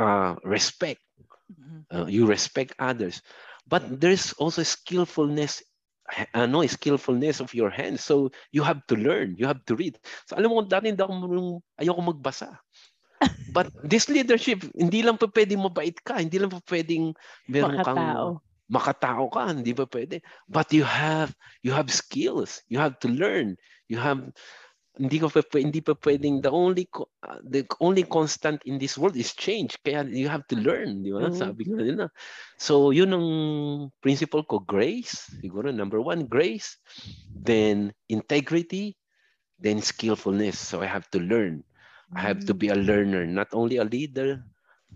uh, respect. Mm-hmm. Uh, you respect others. But there's also skillfulness ano, skillfulness of your hands. So you have to learn, you have to read. So alam mo, dati hindi ako marunong, ayoko magbasa. But this leadership, hindi lang pa pwedeng mabait ka, hindi lang pa pwedeng meron makatao. kang makatao ka, hindi pa pwede. But you have you have skills. You have to learn. You have hindi ko pa hindi pa pwedeng the only the only constant in this world is change. Kaya you have to learn, di ba? Mm-hmm. Sabi ko nila. So, yun ang principle ko, grace. Siguro number one, grace. Then integrity, then skillfulness. So I have to learn. I have to be a mm. learner, not only a leader.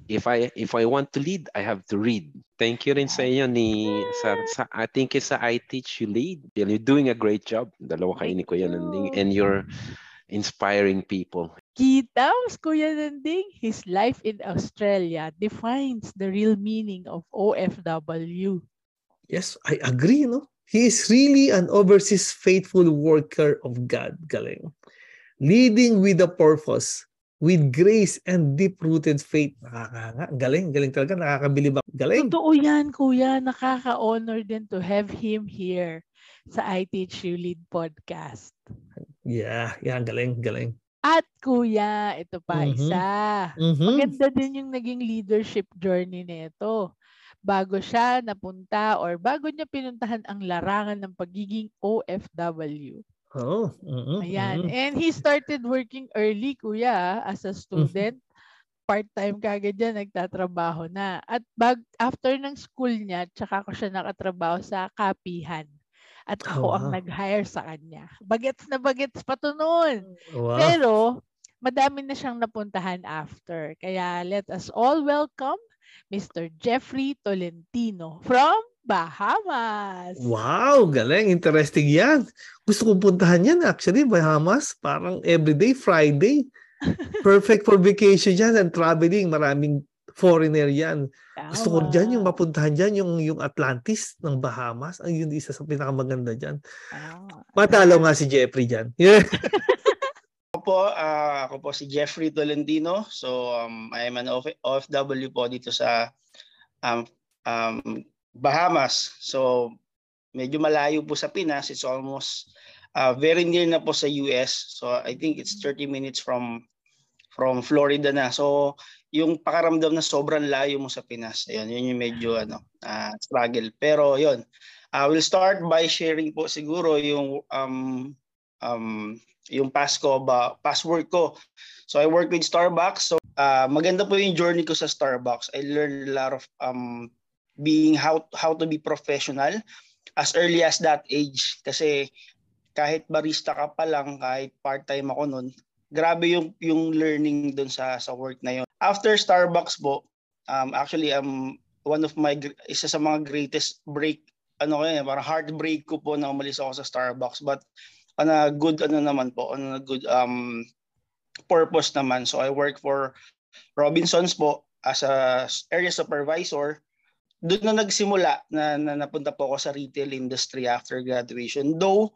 If I if I want to lead, I have to read. Thank you rin sa inyo ni sa, sa I think it's sa I teach you lead. You're doing a great job. Dalawa kayo ni Kuya Nanding and you're inspiring people. Kita, Kuya Nanding, his life in Australia defines the real meaning of OFW. Yes, I agree, no? He is really an overseas faithful worker of God, galing leading with a purpose, with grace and deep-rooted faith. Nakakanga. Galing, galing talaga. Nakakabilib. Galing. Totoo yan, kuya. Nakaka-honor din to have him here sa I Teach You Lead podcast. Yeah, yeah, galing, galing. At kuya, ito pa mm-hmm. isa. Mm-hmm. Maganda din yung naging leadership journey nito. Bago siya napunta or bago niya pinuntahan ang larangan ng pagiging OFW Oh. Ayan. Uh-uh. And he started working early, kuya, as a student. Part-time kagad yan, nagtatrabaho na. At bag, after ng school niya, tsaka ko siya nakatrabaho sa kapihan. At ako oh, wow. ang nag-hire sa kanya. Bagets na bagets pa to noon. Wow. Pero, madami na siyang napuntahan after. Kaya let us all welcome Mr. Jeffrey Tolentino from Bahamas. Wow, galing. Interesting yan. Gusto kong puntahan yan actually, Bahamas. Parang everyday, Friday. Perfect for vacation yan and traveling. Maraming foreigner yan. Tama. Gusto ko dyan yung mapuntahan dyan, yung, yung Atlantis ng Bahamas. Ang yun isa sa pinakamaganda dyan. Tama. Matalaw nga si Jeffrey dyan. Yeah. (laughs) ako po, uh, ako po si Jeffrey Tolentino. So, um, I am an OFW po dito sa um, um, Bahamas. So medyo malayo po sa Pinas. It's almost uh, very near na po sa US. So I think it's 30 minutes from from Florida na. So yung pakaramdam na sobrang layo mo sa Pinas. Ayun, yun yung medyo ano, uh, struggle. Pero yun, I uh, will start by sharing po siguro yung um, um, yung past ko ba password ko. So I work with Starbucks. So uh, maganda po yung journey ko sa Starbucks. I learned a lot of um, being how how to be professional as early as that age. Kasi kahit barista ka pa lang kahit part-time ako noon grabe yung yung learning doon sa sa work na yon after Starbucks po um actually um one of my isa sa mga greatest break ano kaya para heartbreak ko po na umalis ako sa Starbucks. But on a good ano naman po on a good um purpose naman. So I work for Robinsons po as a area supervisor doon na nagsimula na, na napunta po ako sa retail industry after graduation. Though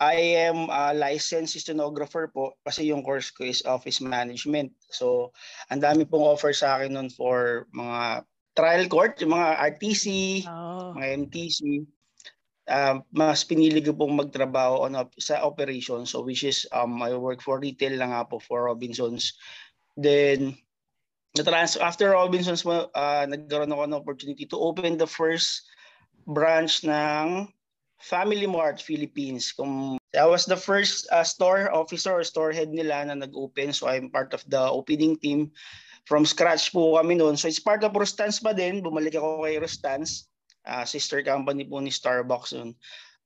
I am a licensed stenographer po kasi yung course ko is office management. So, ang dami pong offer sa akin noon for mga trial court, yung mga RTC, oh. mga MTC. Uh, mas pinili ko pong magtrabaho on, sa operation. So, which is um, I work for retail lang nga po for Robinsons. Then, na-trans after Robinsons uh, nagkaroon ako ng opportunity to open the first branch ng Family Mart Philippines. Kung I was the first uh, store officer or store head nila na nag-open so I'm part of the opening team. From scratch po kami noon. So it's part of Rustans pa din. Bumalik ako kay Rustans, uh, sister company po ni Starbucks noon.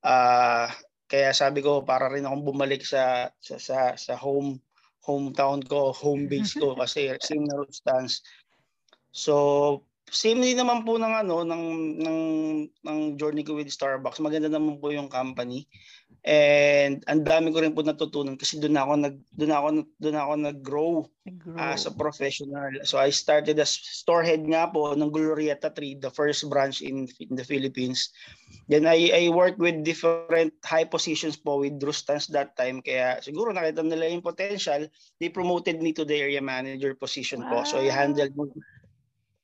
Uh, kaya sabi ko para rin akong bumalik sa sa sa, sa home hometown ko, home base ko (laughs) kasi same na road stance. So same din naman po ng ano ng ng ng journey ko with Starbucks. Maganda naman po yung company. And ang dami ko rin po natutunan kasi doon ako nag doon ako doon ako nag-grow as a professional. So I started as store head nga po ng Glorieta 3, the first branch in, in the Philippines. Then I I worked with different high positions po with Drustans that time kaya siguro nakita nila yung potential. They promoted me to the area manager position wow. po. So I handled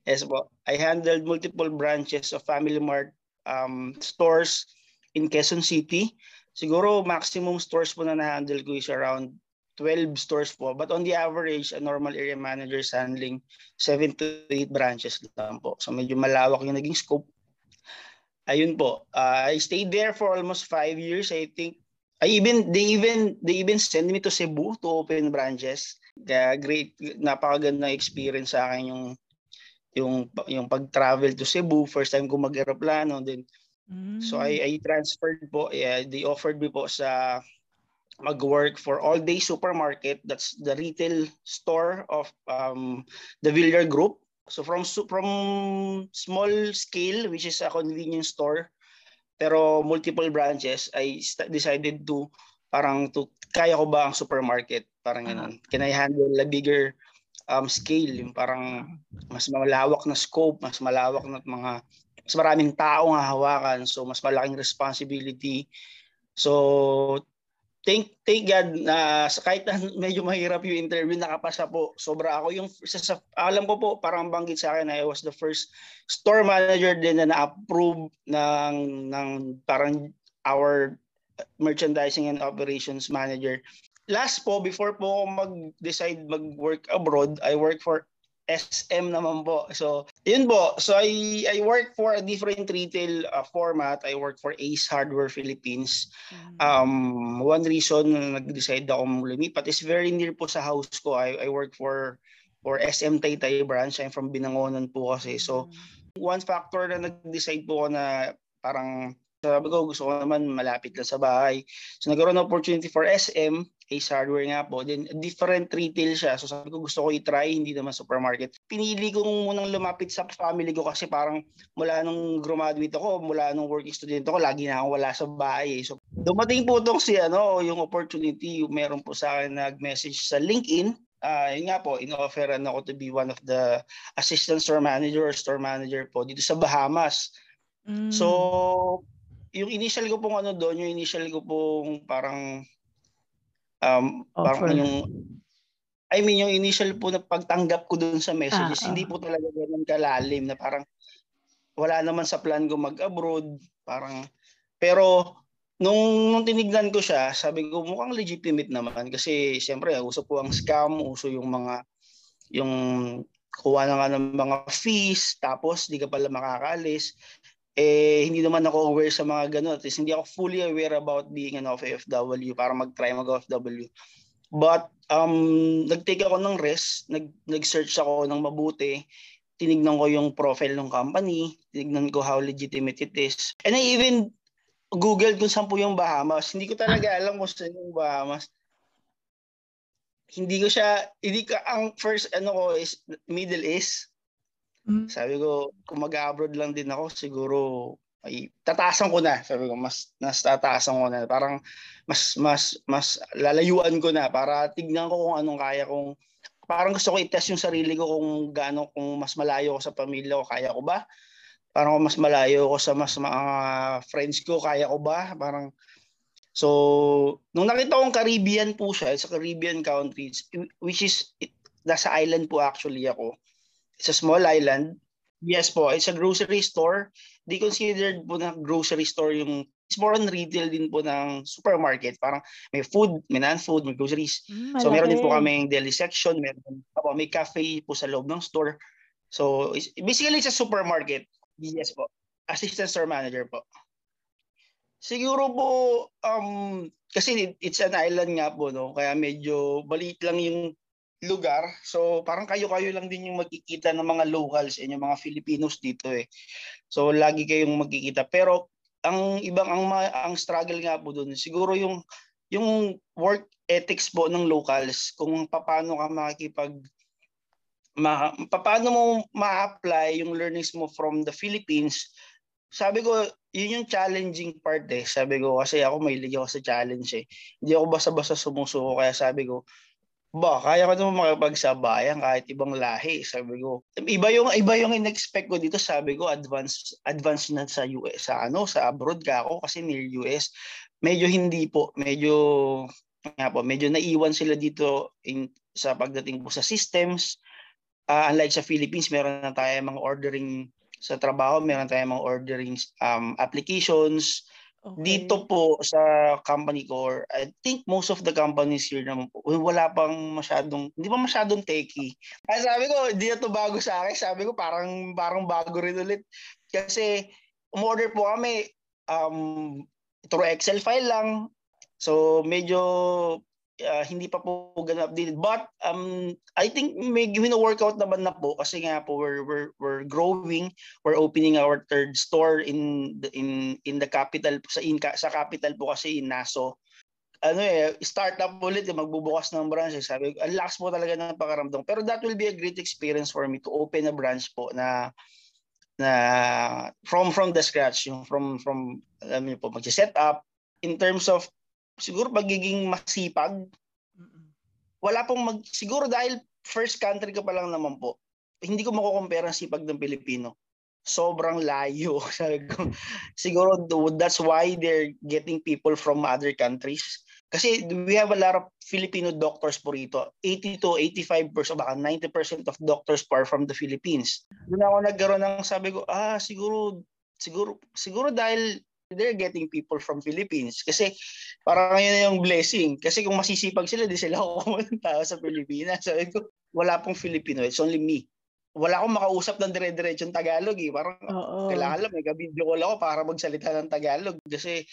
Yes po. I handled multiple branches of Family Mart um, stores in Quezon City. Siguro maximum stores po na na-handle ko is around 12 stores po. But on the average, a normal area manager is handling 7 to 8 branches lang po. So medyo malawak yung naging scope. Ayun po. Uh, I stayed there for almost 5 years. I think I even they even they even send me to Cebu to open branches. Kaya great napakaganda experience sa akin yung yung yung pag-travel to Cebu, first time ko mag-eroplano then Mm. So I, I transferred po, yeah, they offered me po sa mag-work for All Day Supermarket. That's the retail store of um, the Villar Group. So from from small scale, which is a convenience store, pero multiple branches, I decided to parang to kaya ko ba ang supermarket? Parang uh-huh. ganun. Can I handle a bigger um, scale? Yung parang mas malawak na scope, mas malawak na mga mas maraming tao nga hawakan so mas malaking responsibility. So thank thank God na uh, kahit na (laughs) medyo mahirap yung interview nakapasa po. Sobra ako. Yung sa, sa, alam ko po parang banggit sa akin na I was the first store manager din na na-approve ng ng parang our merchandising and operations manager. Last po before po ako mag-decide mag-work abroad I work for SM naman po. So, yun po. So, I, I work for a different retail uh, format. I work for Ace Hardware Philippines. Mm. Um, one reason na nag-decide ako lumipat is very near po sa house ko. I, I work for for SM Taytay branch. I'm from Binangonan po kasi. So, mm. one factor na nag-decide po ako na parang sabi ko gusto ko naman malapit lang sa bahay. So nagkaroon ng opportunity for SM Ace Hardware nga po. Then, different retail siya. So, sabi ko gusto ko i-try, hindi naman supermarket. Pinili ko munang lumapit sa family ko kasi parang mula nung graduate ako, mula nung working student ako, lagi na ako wala sa bahay. So, dumating po itong si, ano, yung opportunity, meron po sa akin nag-message sa LinkedIn. Uh, yun nga po, in-offeran ako to be one of the assistant store manager or store manager po dito sa Bahamas. Mm. So, yung initial ko pong ano doon, yung initial ko pong parang Um, Offer. parang yung I mean, yung initial po na pagtanggap ko dun sa messages, ah, hindi po talaga ganun kalalim na parang wala naman sa plan ko mag-abroad. Parang, pero nung, nung tinignan ko siya, sabi ko mukhang legitimate naman kasi siyempre uso po ang scam, uso yung mga yung kuha na nga ng mga fees, tapos di ka pala makakaalis eh hindi naman ako aware sa mga ganun. At least hindi ako fully aware about being an OFW para mag-try mag-OFW. But um, nag-take ako ng rest, nag, nag-search ako ng mabuti, tinignan ko yung profile ng company, tinignan ko how legitimate it is. And I even Googled kung saan po yung Bahamas. Hindi ko talaga alam kung saan yung Bahamas. Hindi ko siya, hindi ka, ang first ano ko is Middle East. Mm. Sabi ko, kung mag-abroad lang din ako, siguro ay tataasan ko na. Sabi ko, mas nas tataasan ko na. Parang mas mas mas lalayuan ko na para tignan ko kung anong kaya kong parang gusto ko i-test yung sarili ko kung gaano kung mas malayo ako sa pamilya ko, kaya ko ba? Parang mas malayo ako sa mas mga friends ko, kaya ko ba? Parang So, nung nakita kong Caribbean po siya, sa Caribbean countries, which is, it, nasa island po actually ako. It's a small island. Yes po, it's a grocery store. Di considered po na grocery store yung it's more on retail din po ng supermarket. Parang may food, may non-food, may groceries. Mm, so meron din po kami deli section, meron po may cafe po sa loob ng store. So it's, basically it's a supermarket. Yes po. Assistant store manager po. Siguro po um kasi it's an island nga po no, kaya medyo balit lang yung lugar. So parang kayo-kayo lang din yung magkikita ng mga locals and yung mga Filipinos dito eh. So lagi kayong magkikita. Pero ang ibang ang ang struggle nga po doon siguro yung yung work ethics po ng locals kung paano ka makikipag ma, paano mo ma-apply yung learnings mo from the Philippines sabi ko yun yung challenging part eh sabi ko kasi ako may ako sa challenge eh hindi ako basta-basta sumusuko kaya sabi ko ba, kaya ko naman makipagsabayan kahit ibang lahi, sabi ko. Iba yung iba yung in-expect ko dito, sabi ko, advance advance na sa US, sa ano, sa abroad ka ako kasi near US. Medyo hindi po, medyo nga po, medyo naiwan sila dito in sa pagdating po sa systems. Uh, unlike sa Philippines, meron na tayo mga ordering sa trabaho, meron tayong mga ordering um, applications, Okay. Dito po sa company ko, I think most of the companies here naman po, wala pang masyadong, hindi pa masyadong techy. Kaya sabi ko, hindi na to bago sa akin. Sabi ko, parang, parang bago rin ulit. Kasi, umorder po kami, um, through Excel file lang. So, medyo uh, hindi pa po ganun updated. But um, I think may wino-workout naman na po kasi nga po we're, we're, we're growing. We're opening our third store in the, in in the capital sa in, sa capital po kasi in Naso. Ano eh, startup ulit magbubukas ng branch. Sabi ang lakas po talaga ng pakaramdam. Pero that will be a great experience for me to open a branch po na na from from the scratch yung from from alam niyo po mag-set up in terms of siguro pagiging masipag. Wala pong mag siguro dahil first country ka pa lang naman po. Hindi ko makukumpara ang sipag ng Pilipino. Sobrang layo. (laughs) Ko, siguro that's why they're getting people from other countries. Kasi we have a lot of Filipino doctors po rito. 80 to 85%, baka 90% of doctors are from the Philippines. Doon ako nagkaroon ng sabi ko, ah, siguro, siguro, siguro dahil they're getting people from Philippines. Kasi parang na yung blessing. Kasi kung masisipag sila, di sila (laughs) kukuha ng tao sa Pilipinas. Sabi ko, wala pong Filipino. It's only me. Wala akong makausap ng dire-diretsong Tagalog eh. Parang Oo. kailangan lang, may ka-video call ako para magsalita ng Tagalog. Kasi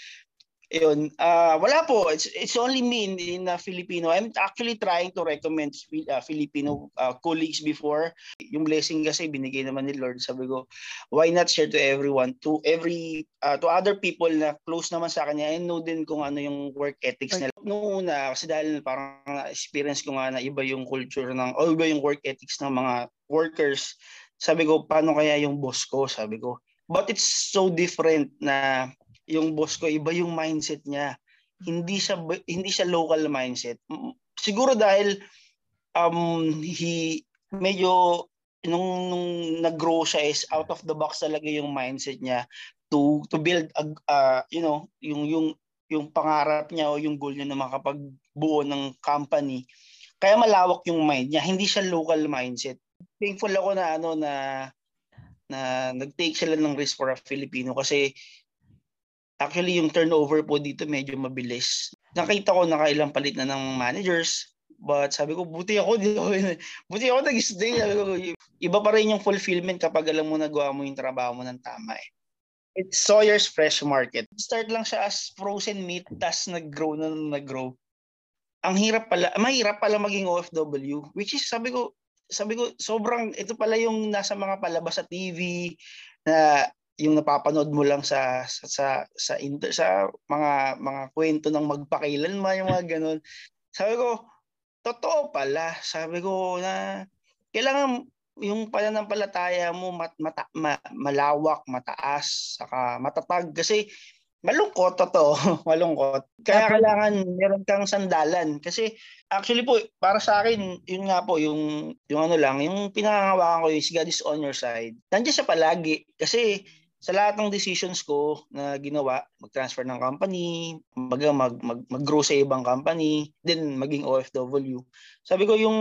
yun, uh, wala po. It's, it's only me in, in uh, Filipino. I'm actually trying to recommend uh, Filipino uh, colleagues before. Yung blessing kasi binigay naman ni Lord. Sabi ko, why not share to everyone, to every, uh, to other people na close naman sa kanya and know din kung ano yung work ethics nila. Noong una, kasi dahil parang experience ko nga na iba yung culture ng, o iba yung work ethics ng mga workers. Sabi ko, paano kaya yung boss ko? Sabi ko, but it's so different na yung boss ko iba yung mindset niya. Hindi siya hindi siya local mindset. Siguro dahil um he medyo nung, nung nag-grow siya is out of the box talaga yung mindset niya to to build a, uh, you know yung yung yung pangarap niya o yung goal niya na makapagbuo ng company. Kaya malawak yung mind niya. Hindi siya local mindset. Thankful ako na ano na na nag-take sila ng risk for a Filipino kasi Actually, yung turnover po dito medyo mabilis. Nakita ko nakailang palit na ng managers. But sabi ko, buti ako, (laughs) buti ako nag-stay. Sabi ko, iba pa rin yung fulfillment kapag alam mo nagawa mo yung trabaho mo ng tama eh. It's Sawyer's Fresh Market. Start lang siya as frozen meat, tas nag-grow na nag-grow. Ang hirap pala, mahirap pala maging OFW, which is sabi ko, sabi ko, sobrang, ito pala yung nasa mga palabas sa TV, na yung napapanood mo lang sa sa sa sa, inter, sa mga mga kwento ng magpakailanman yung mga ganun. Sabi ko, totoo pala. Sabi ko na kailangan yung pananampalataya mo mat, mata, ma, malawak, mataas, saka matatag kasi malungkot totoo, (laughs) malungkot. Kaya kailangan meron kang sandalan kasi actually po para sa akin yun nga po yung yung ano lang, yung pinangangawakan ko is God is on your side. Nandiyan siya palagi kasi sa lahat ng decisions ko na ginawa, mag-transfer ng company, mag, mag, mag, mag-grow sa ibang company, then maging OFW. Sabi ko yung,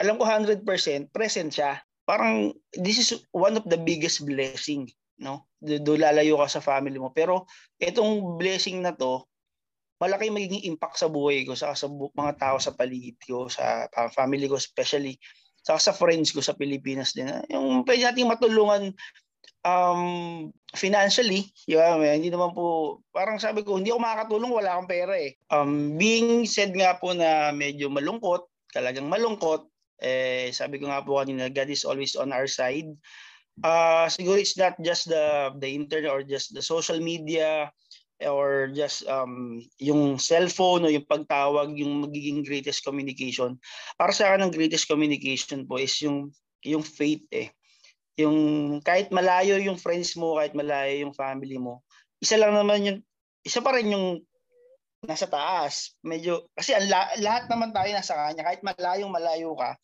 alam ko 100% present siya. Parang this is one of the biggest blessing, no? Do lalayo ka sa family mo. Pero itong blessing na to, malaki magiging impact sa buhay ko, sa, sa mga tao sa paligid ko, sa family ko especially, sa sa friends ko sa Pilipinas din. Yung pwede nating matulungan um, financially, yeah, hindi naman po, parang sabi ko, hindi ako makakatulong, wala akong pera eh. Um, being said nga po na medyo malungkot, talagang malungkot, eh, sabi ko nga po kanina, God is always on our side. uh, siguro it's not just the the internet or just the social media or just um, yung cellphone o yung pagtawag yung magiging greatest communication. Para sa akin ang greatest communication po is yung yung faith eh. Yung kahit malayo yung friends mo, kahit malayo yung family mo, isa lang naman yung isa pa rin yung nasa taas. Medyo kasi ang lahat naman tayo nasa kanya kahit malayong malayo ka.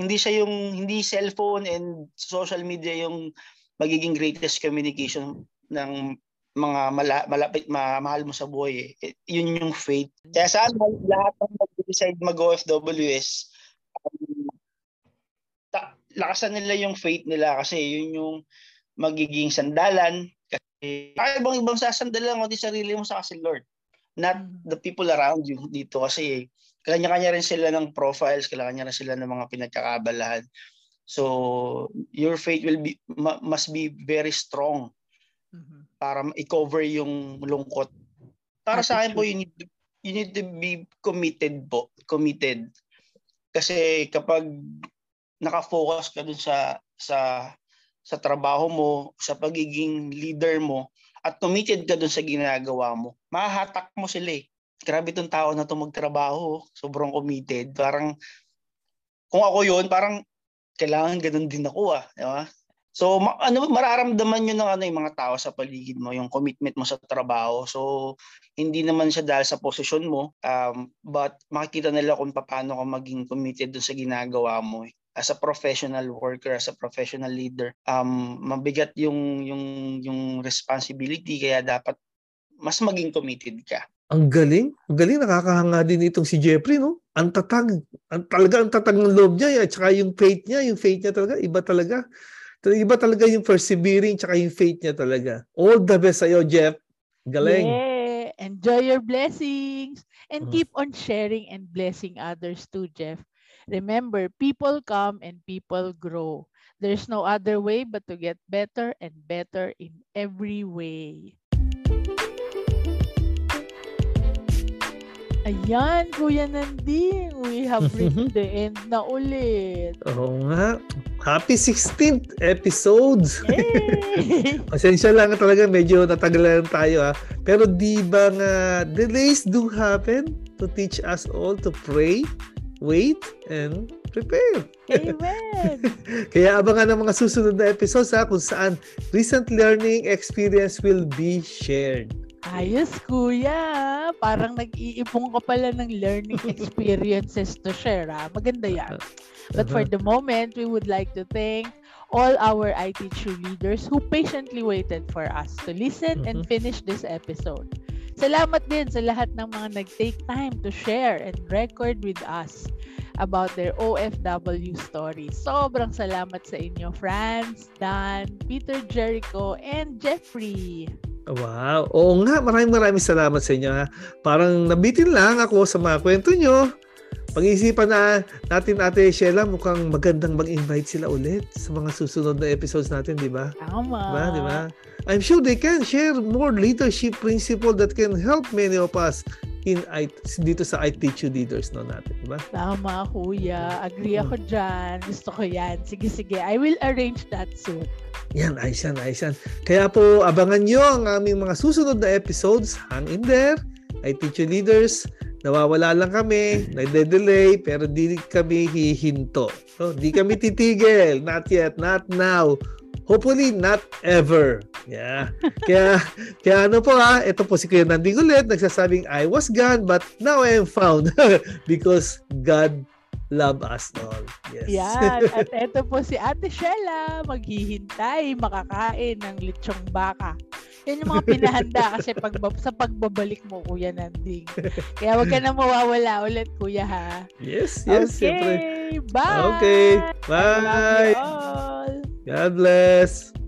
Hindi siya yung hindi cellphone and social media yung magiging greatest communication ng mga mala, malapit ma, mahal mo sa buhay eh. yun yung faith kaya saan lahat ng mag-decide mag-OFW is um, lakasan nila yung faith nila kasi yun yung magiging sandalan kasi kaya bang ibang sasandalan mo di sarili mo sa kasi Lord not the people around you dito kasi kanya-kanya rin sila ng profiles kanya-kanya rin sila ng mga pinagkakabalahan so your faith will be must be very strong mm-hmm. para i-cover yung lungkot. Para sa akin po, you need, to, you need to be committed po. Committed. Kasi kapag nakafocus ka dun sa sa sa trabaho mo, sa pagiging leader mo, at committed ka dun sa ginagawa mo, mahahatak mo sila eh. Grabe tong tao na to magtrabaho, sobrang committed. Parang, kung ako yun, parang kailangan ganun din ako ah. Di ba? So ma- ano mararamdaman niyo ng ano yung mga tao sa paligid mo, yung commitment mo sa trabaho. So hindi naman siya dahil sa posisyon mo, um, but makikita nila kung paano ka maging committed dun sa ginagawa mo. Eh. As a professional worker, as a professional leader, um, mabigat yung yung yung responsibility kaya dapat mas maging committed ka. Ang galing. Ang galing. Nakakahanga din itong si Jeffrey, no? Ang tatag. Ang, talaga ang tatag ng loob niya. At saka yung faith niya. Yung faith niya talaga. Iba talaga. Iba talaga yung persevering tsaka yung faith niya talaga. All the best sa'yo, Jeff. Galing. Yeah. Enjoy your blessings. And mm. keep on sharing and blessing others too, Jeff. Remember, people come and people grow. There's no other way but to get better and better in every way. Ayan, Kuya Nanding. We have (laughs) reached the end na ulit. Oo nga. Happy 16th episodes! (laughs) Pasensya lang talaga, medyo natagalan tayo ha. Pero di ba nga, delays do happen to teach us all to pray, wait, and prepare. Amen! (laughs) Kaya abangan ng mga susunod na episodes ha, kung saan recent learning experience will be shared. Ayos, kuya. Parang nag-iipong ka pala ng learning (laughs) experiences to share. Ha? Maganda yan. But for uh-huh. the moment, we would like to thank all our IT True leaders who patiently waited for us to listen and mm-hmm. finish this episode. Salamat din sa lahat ng mga nag-take time to share and record with us about their OFW stories. Sobrang salamat sa inyo, Franz, Dan, Peter Jericho, and Jeffrey. Wow. Oo nga, maraming maraming salamat sa inyo. Ha? Parang nabitin lang ako sa mga kwento nyo. Pag-isipan na natin Ate Sheila, mukhang magandang mag-invite sila ulit sa mga susunod na episodes natin, di ba? Tama. Diba? Di ba? I'm sure they can share more leadership principle that can help many of us in I, dito sa I Teach You Leaders no natin, di ba? Tama, kuya. Agree ako dyan. Gusto ko yan. Sige, sige. I will arrange that soon. Yan, ayos yan, ayos yan. Kaya po, abangan nyo ang aming mga susunod na episodes. Hang in there. I teach you leaders. Nawawala lang kami, nagde-delay, pero di kami hihinto. So, di kami titigil. Not yet, not now. Hopefully, not ever. Yeah. Kaya, kaya ano po ha, ito po si Kuya Nanding ulit, nagsasabing, I was gone, but now I am found. (laughs) Because God love us all. Yes. Yan. (laughs) At ito po si Ate Shella, maghihintay, makakain ng lechong baka. Yan yung mga pinahanda (laughs) kasi pag, sa pagbabalik mo, Kuya Nanding. Kaya wag ka na mawawala ulit, Kuya, ha? Yes, yes. Okay, siyempre. bye! Okay, bye! God bless!